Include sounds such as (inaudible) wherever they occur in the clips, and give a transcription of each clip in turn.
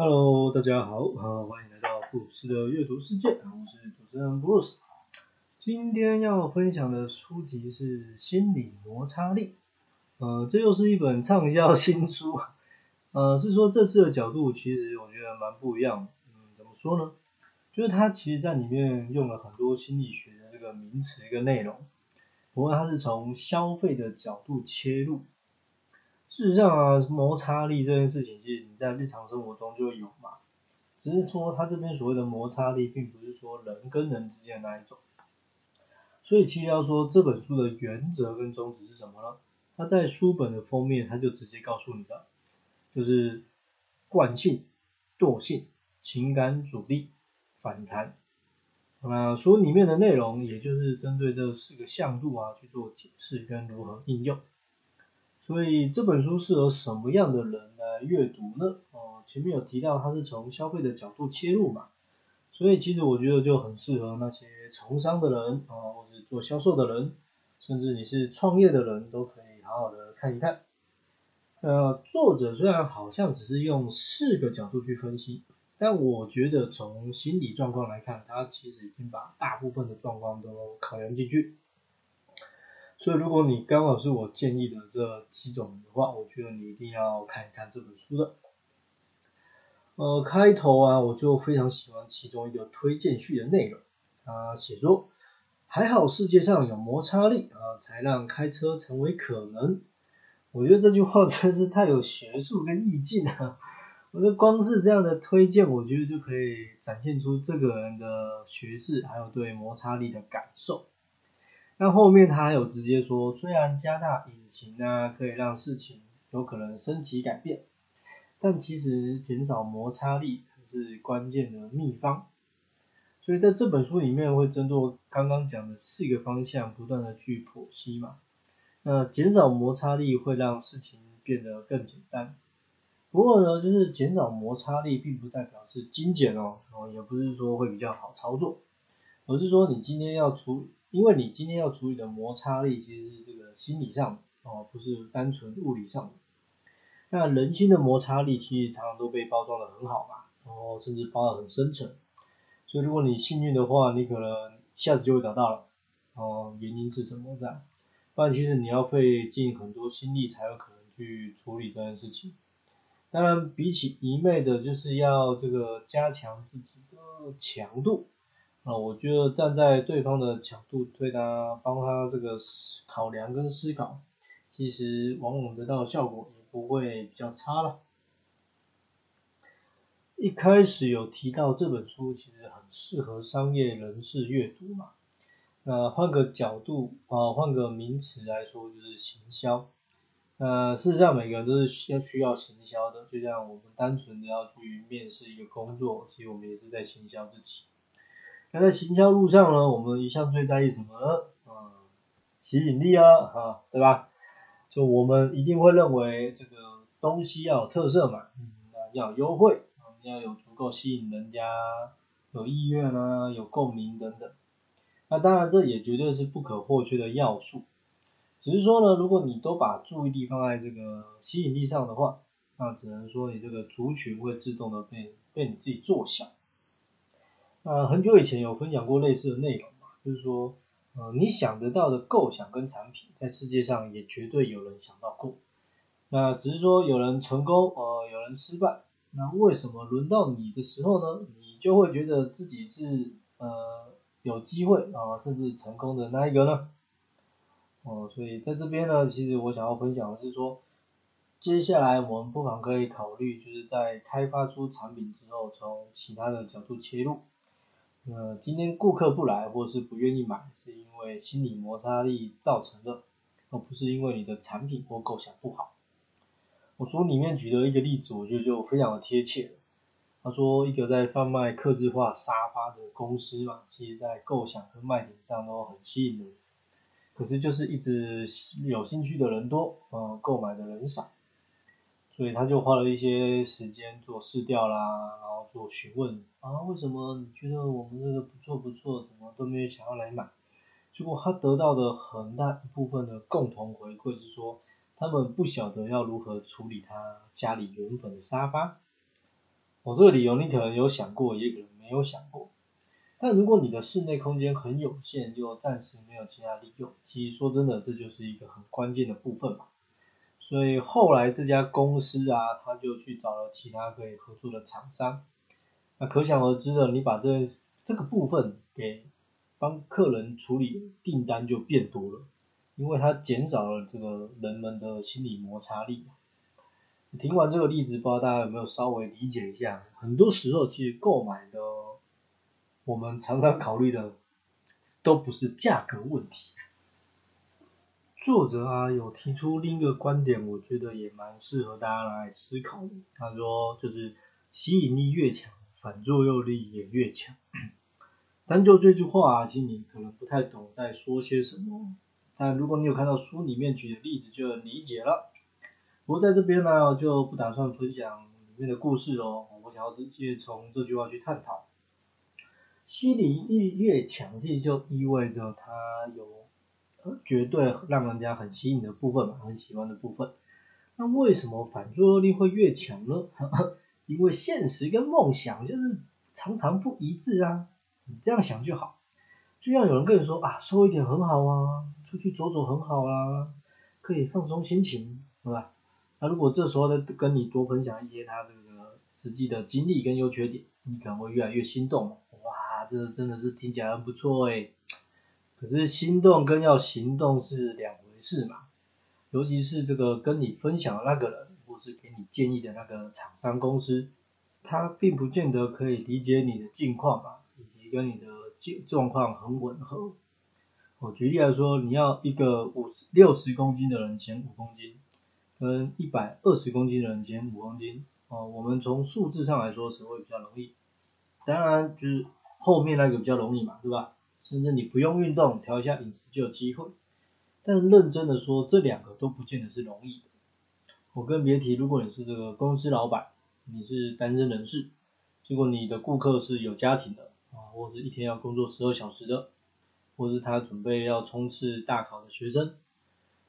Hello，大家好，好欢迎来到布鲁斯的阅读世界，我是主持人布鲁斯。今天要分享的书籍是《心理摩擦力》，呃，这又是一本畅销新书，呃，是说这次的角度其实我觉得蛮不一样的，嗯，怎么说呢？就是它其实在里面用了很多心理学的这个名词一个内容，不过它是从消费的角度切入。事实上啊，摩擦力这件事情，其实你在日常生活中就有嘛，只是说它这边所谓的摩擦力，并不是说人跟人之间的那一种。所以其实要说这本书的原则跟宗旨是什么呢？它在书本的封面，它就直接告诉你的，就是惯性、惰性、情感阻力、反弹。那书里面的内容，也就是针对这四个向度啊去做解释跟如何应用。所以这本书适合什么样的人来阅读呢？哦，前面有提到它是从消费的角度切入嘛，所以其实我觉得就很适合那些从商的人啊，或者做销售的人，甚至你是创业的人都可以好好的看一看。呃，作者虽然好像只是用四个角度去分析，但我觉得从心理状况来看，他其实已经把大部分的状况都考量进去。所以如果你刚好是我建议的这几种的话，我觉得你一定要看一看这本书的。呃，开头啊，我就非常喜欢其中一个推荐序的内容，啊，写说还好世界上有摩擦力啊，才让开车成为可能。我觉得这句话真是太有学术跟意境了。我觉得光是这样的推荐，我觉得就可以展现出这个人的学识，还有对摩擦力的感受。那后面他还有直接说，虽然加大引擎呢可以让事情有可能升级改变，但其实减少摩擦力才是关键的秘方。所以在这本书里面会针对刚刚讲的四个方向不断的去剖析嘛。那减少摩擦力会让事情变得更简单。不过呢，就是减少摩擦力并不代表是精简哦，哦也不是说会比较好操作，而是说你今天要出。因为你今天要处理的摩擦力其实是这个心理上哦，不是单纯物理上的。那人心的摩擦力其实常常都被包装的很好嘛，然后甚至包的很深沉。所以如果你幸运的话，你可能一下子就会找到了哦，原因是什么这样。不然其实你要费尽很多心力才有可能去处理这件事情。当然比起一昧的就是要这个加强自己的强度。啊，我觉得站在对方的角度对他，帮他这个考量跟思考，其实往往得到的效果也不会比较差了。一开始有提到这本书其实很适合商业人士阅读嘛，那换个角度啊，换个名词来说就是行销。那事实上每个人都是需要需要行销的，就像我们单纯的要去面试一个工作，其实我们也是在行销自己。那在行销路上呢，我们一向最在意什么呢？嗯，吸引力啊，哈，对吧？就我们一定会认为这个东西要有特色嘛，嗯，要优惠，要有足够吸引人家有意愿啊，有共鸣等等。那当然这也绝对是不可或缺的要素。只是说呢，如果你都把注意力放在这个吸引力上的话，那只能说你这个族群会自动的被被你自己做小。呃，很久以前有分享过类似的内容嘛，就是说，呃，你想得到的构想跟产品，在世界上也绝对有人想到过，那只是说有人成功，呃，有人失败，那为什么轮到你的时候呢，你就会觉得自己是呃有机会啊，甚至成功的那一个呢？哦，所以在这边呢，其实我想要分享的是说，接下来我们不妨可以考虑，就是在开发出产品之后，从其他的角度切入。呃，今天顾客不来或是不愿意买，是因为心理摩擦力造成的，而不是因为你的产品或构想不好。我书里面举的一个例子，我觉得就非常的贴切。他说，一个在贩卖客制化沙发的公司嘛，其实在构想和卖点上都很吸引人，可是就是一直有兴趣的人多，呃，购买的人少。所以他就花了一些时间做试调啦，然后做询问啊，为什么你觉得我们这个不错不错，怎么都没有想要来买？结果他得到的很大一部分的共同回馈是说，他们不晓得要如何处理他家里原本的沙发。我这个理由你可能有想过，也可能没有想过。但如果你的室内空间很有限，又暂时没有其他利用，其实说真的，这就是一个很关键的部分嘛。所以后来这家公司啊，他就去找了其他可以合作的厂商。那可想而知的，你把这这个部分给帮客人处理订单就变多了，因为它减少了这个人们的心理摩擦力。听完这个例子，不知道大家有没有稍微理解一下？很多时候其实购买的。我们常常考虑的都不是价格问题。作者啊有提出另一个观点，我觉得也蛮适合大家来思考的。他说就是吸引力越强，反作用力也越强。(coughs) 单就这句话啊，其实你可能不太懂在说些什么。但如果你有看到书里面举的例子，就理解了。不过在这边呢，就不打算分享里面的故事哦。我想要直接从这句话去探讨。吸引力越强，其实就意味着它有绝对让人家很吸引的部分嘛，很喜欢的部分。那为什么反作用力会越强呢？(laughs) 因为现实跟梦想就是常常不一致啊。你这样想就好，就像有人跟你说啊，瘦一点很好啊，出去走走很好啦，可以放松心情，对吧？那如果这时候再跟你多分享一些他这个实际的经历跟优缺点，你可能会越来越心动。哇这真的是听起来很不错哎，可是心动跟要行动是两回事嘛，尤其是这个跟你分享的那个人，或是给你建议的那个厂商公司，他并不见得可以理解你的境况嘛，以及跟你的状状况很吻合。我举例来说，你要一个五十六十公斤的人减五公斤，跟一百二十公斤的人减五公斤，哦，我们从数字上来说，谁会比较容易？当然就是。后面那个比较容易嘛，对吧？甚至你不用运动，调一下饮食就有机会。但认真的说，这两个都不见得是容易的。我更别提，如果你是这个公司老板，你是单身人士，结果你的顾客是有家庭的啊，或者一天要工作十二小时的，或是他准备要冲刺大考的学生，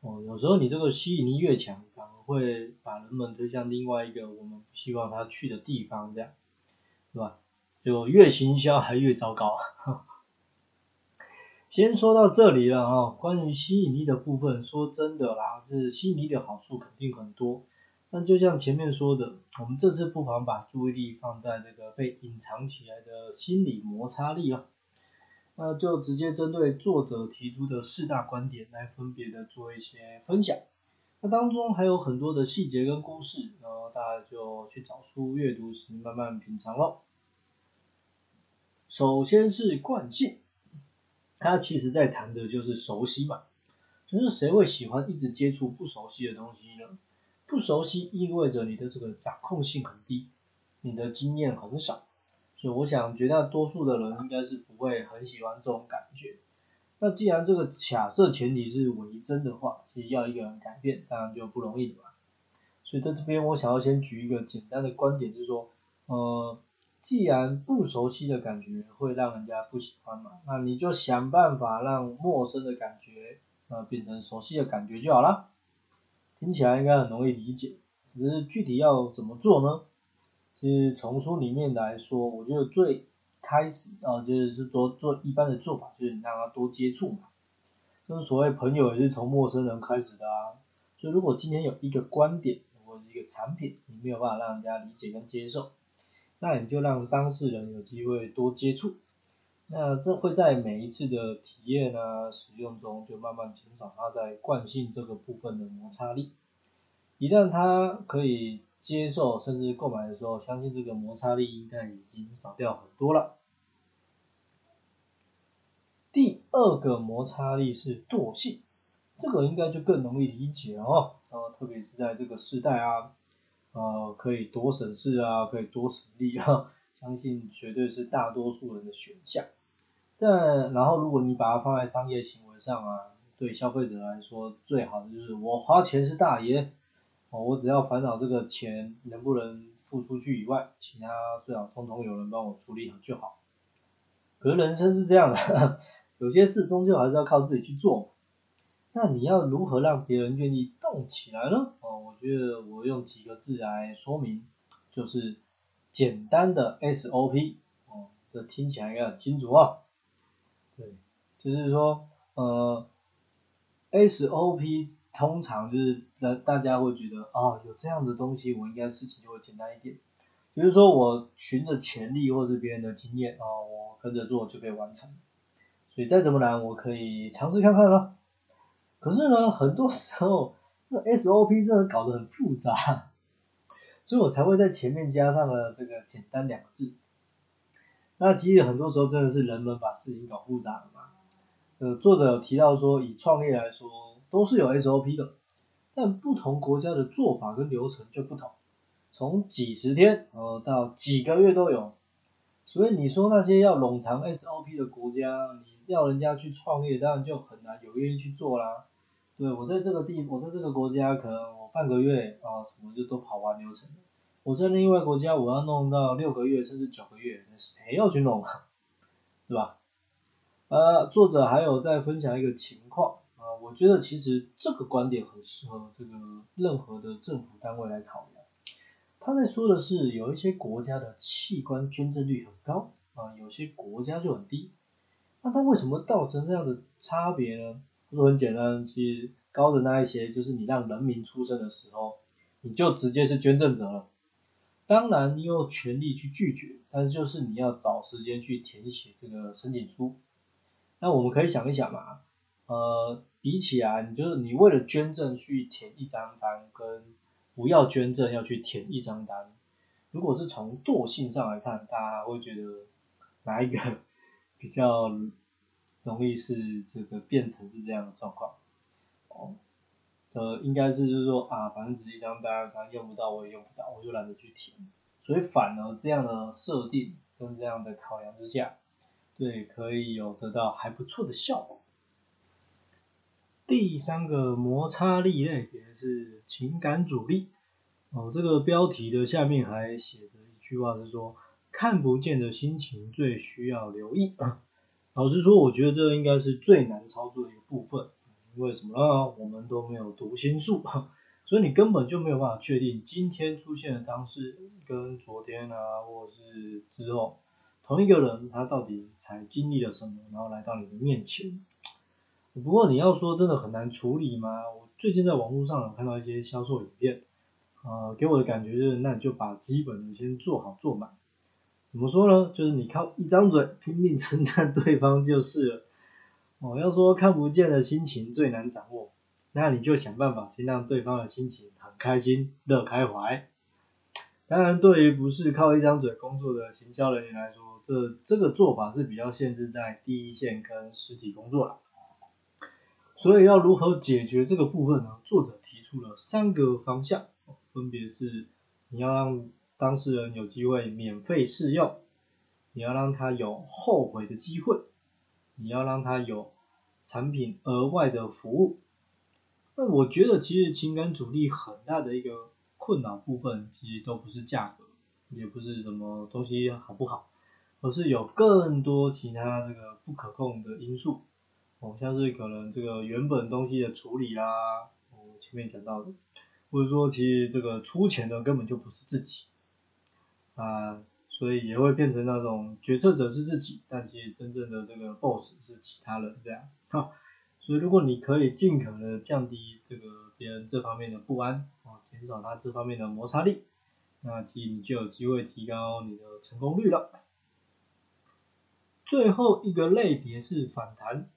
哦，有时候你这个吸引力越强，反而会把人们推向另外一个我们希望他去的地方，这样，对吧？就越行销还越糟糕。(laughs) 先说到这里了哈，关于吸引力的部分，说真的啦，这吸引力的好处肯定很多。但就像前面说的，我们这次不妨把注意力放在这个被隐藏起来的心理摩擦力啊，那就直接针对作者提出的四大观点来分别的做一些分享。那当中还有很多的细节跟故事，然后大家就去找书阅读时慢慢品尝喽。首先是惯性，他其实在谈的就是熟悉嘛，就是谁会喜欢一直接触不熟悉的东西呢？不熟悉意味着你的这个掌控性很低，你的经验很少，所以我想绝大多数的人应该是不会很喜欢这种感觉。那既然这个假设前提是为真的话，其实要一个人改变，当然就不容易了嘛。所以在这边我想要先举一个简单的观点，就是说，呃。既然不熟悉的感觉会让人家不喜欢嘛，那你就想办法让陌生的感觉呃变成熟悉的感觉就好了。听起来应该很容易理解，只是具体要怎么做呢？其实从书里面来说，我觉得最开始啊就是说做一般的做法就是你让他多接触嘛，就是所谓朋友也是从陌生人开始的啊。所以如果今天有一个观点或者一个产品，你没有办法让人家理解跟接受。那你就让当事人有机会多接触，那这会在每一次的体验啊、使用中，就慢慢减少他在惯性这个部分的摩擦力。一旦他可以接受，甚至购买的时候，相信这个摩擦力应该已经少掉很多了。第二个摩擦力是惰性，这个应该就更容易理解哦，呃，特别是在这个时代啊。呃，可以多省事啊，可以多省力啊，(laughs) 相信绝对是大多数人的选项。但然后如果你把它放在商业行为上啊，对消费者来说，最好的就是我花钱是大爷，哦，我只要烦恼这个钱能不能付出去以外，其他最好通通有人帮我处理好就好。可是人生是这样的，(laughs) 有些事终究还是要靠自己去做。那你要如何让别人愿意动起来呢？哦，我觉得我用几个字来说明，就是简单的 SOP，哦，这听起来应该很清楚啊。对，就是说，呃，SOP 通常就是大大家会觉得，哦，有这样的东西，我应该事情就会简单一点。比如说我循着潜力或是别人的经验，啊，我跟着做就可以完成。所以再怎么难，我可以尝试看看了。可是呢，很多时候那 SOP 真的搞得很复杂，所以我才会在前面加上了这个简单两个字。那其实很多时候真的是人们把事情搞复杂了嘛。呃，作者有提到说，以创业来说，都是有 SOP 的，但不同国家的做法跟流程就不同，从几十天呃到几个月都有。所以你说那些要冗长 SOP 的国家，你要人家去创业，当然就很难有愿意去做啦。对我在这个地，我在这个国家，可能我半个月啊，什么就都跑完流程了。我在另外国家，我要弄到六个月甚至九个月，谁要去弄啊？(laughs) 是吧？呃，作者还有在分享一个情况啊，我觉得其实这个观点很适合这个任何的政府单位来考量。他在说的是，有一些国家的器官捐赠率很高啊，有些国家就很低。那它为什么造成这样的差别呢？说很简单，其实高的那一些就是你让人民出生的时候，你就直接是捐赠者了。当然你有权利去拒绝，但是就是你要找时间去填写这个申请书。那我们可以想一想嘛，呃，比起来，你就是你为了捐赠去填一张单，跟不要捐赠要去填一张单，如果是从惰性上来看，大家会觉得哪一个 (laughs) 比较？容易是这个变成是这样的状况，哦，呃，应该是就是说啊，反正只是一张单，反正用不到我也用不到，我就懒得去填，所以反而这样的设定跟这样的考量之下，对，可以有得到还不错的效果。第三个摩擦力类别是情感阻力，哦，这个标题的下面还写着一句话是说，看不见的心情最需要留意。老实说，我觉得这应该是最难操作的一个部分，因为什么呢？我们都没有读心术，所以你根本就没有办法确定今天出现的当事人跟昨天啊，或者是之后同一个人他到底才经历了什么，然后来到你的面前。不过你要说真的很难处理吗？我最近在网络上有看到一些销售影片，呃，给我的感觉就是，那你就把基本的先做好做满。怎么说呢？就是你靠一张嘴拼命称赞对方就是了。哦，要说看不见的心情最难掌握，那你就想办法先让对方的心情很开心、乐开怀。当然，对于不是靠一张嘴工作的行销人员来说，这这个做法是比较限制在第一线跟实体工作了。所以要如何解决这个部分呢？作者提出了三个方向，分别是你要让当事人有机会免费试用，你要让他有后悔的机会，你要让他有产品额外的服务。那我觉得其实情感阻力很大的一个困扰部分，其实都不是价格，也不是什么东西好不好，而是有更多其他这个不可控的因素，哦，像是可能这个原本东西的处理啦，我前面讲到的，或者说其实这个出钱的根本就不是自己。啊，所以也会变成那种决策者是自己，但其实真正的这个 boss 是其他人这样。(laughs) 好，所以如果你可以尽可能的降低这个别人这方面的不安，啊，减少他这方面的摩擦力，那其实你就有机会提高你的成功率了。最后一个类别是反弹，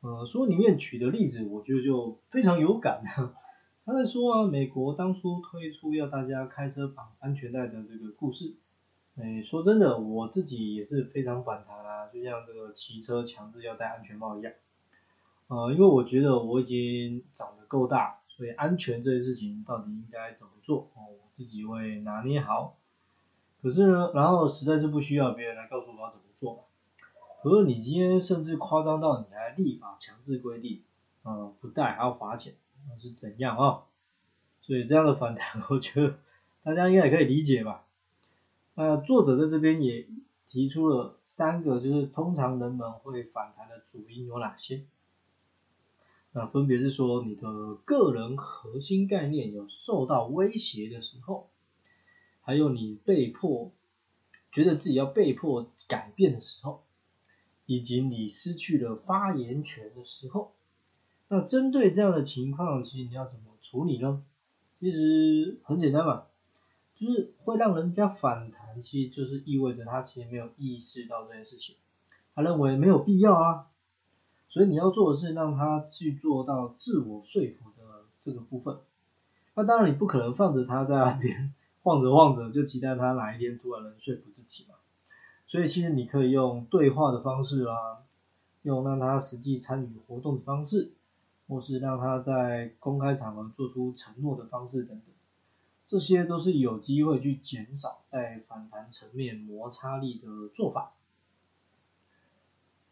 呃，书里面举的例子，我觉得就非常有感。他在说啊，美国当初推出要大家开车绑安全带的这个故事。哎，说真的，我自己也是非常反弹啊，就像这个骑车强制要戴安全帽一样。呃，因为我觉得我已经长得够大，所以安全这件事情到底应该怎么做，哦，我自己会拿捏好。可是呢，然后实在是不需要别人来告诉我要怎么做嘛。可是你今天甚至夸张到你还立法强制规定，呃，不戴还要罚钱，是怎样啊？所以这样的反弹，(laughs) 我觉得大家应该也可以理解吧。那作者在这边也提出了三个，就是通常人们会反弹的主因有哪些？那分别是说你的个人核心概念有受到威胁的时候，还有你被迫觉得自己要被迫改变的时候，以及你失去了发言权的时候，那针对这样的情况，其实你要怎么处理呢？其实很简单嘛，就是会让人家反弹，其实就是意味着他其实没有意识到这件事情，他认为没有必要啊，所以你要做的是让他去做到自我说服的这个部分。那当然你不可能放着他在那边晃着晃着，就期待他哪一天突然能说服自己嘛。所以其实你可以用对话的方式啦，用让他实际参与活动的方式。或是让他在公开场合做出承诺的方式等等，这些都是有机会去减少在反弹层面摩擦力的做法。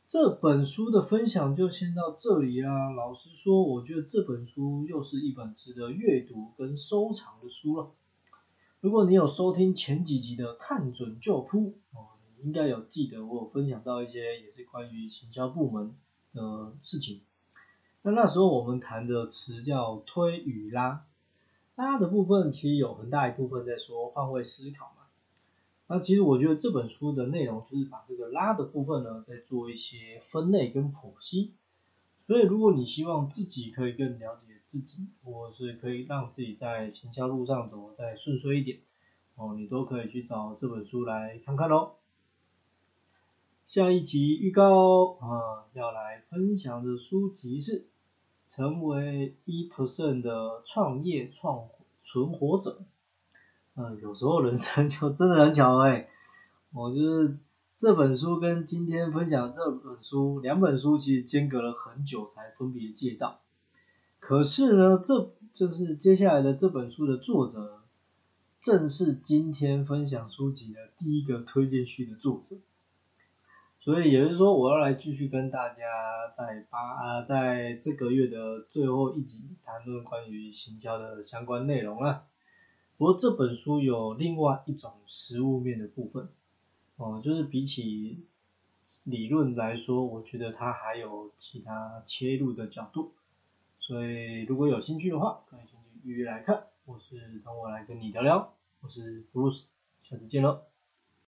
这本书的分享就先到这里啦。老实说，我觉得这本书又是一本值得阅读跟收藏的书了。如果你有收听前几集的看准就扑哦，你应该有记得我有分享到一些也是关于行销部门的事情。那那时候我们谈的词叫推与拉，拉的部分其实有很大一部分在说换位思考嘛。那其实我觉得这本书的内容就是把这个拉的部分呢，在做一些分类跟剖析。所以如果你希望自己可以更了解自己，或是可以让自己在行销路上走得再顺遂一点，哦，你都可以去找这本书来看看喽。下一集预告啊，要来分享的书籍是。成为一 percent 的创业创存活者，嗯，有时候人生 (laughs) 就真的很巧哎，我就是这本书跟今天分享这本书两本书其实间隔了很久才分别借到，可是呢，这就是接下来的这本书的作者，正是今天分享书籍的第一个推荐序的作者。所以也就是说，我要来继续跟大家在八啊，在这个月的最后一集谈论关于行销的相关内容了。不过这本书有另外一种实物面的部分，哦，就是比起理论来说，我觉得它还有其他切入的角度。所以如果有兴趣的话，可以先去预约来看，或是等我来跟你聊聊。我是 Bruce，下次见喽。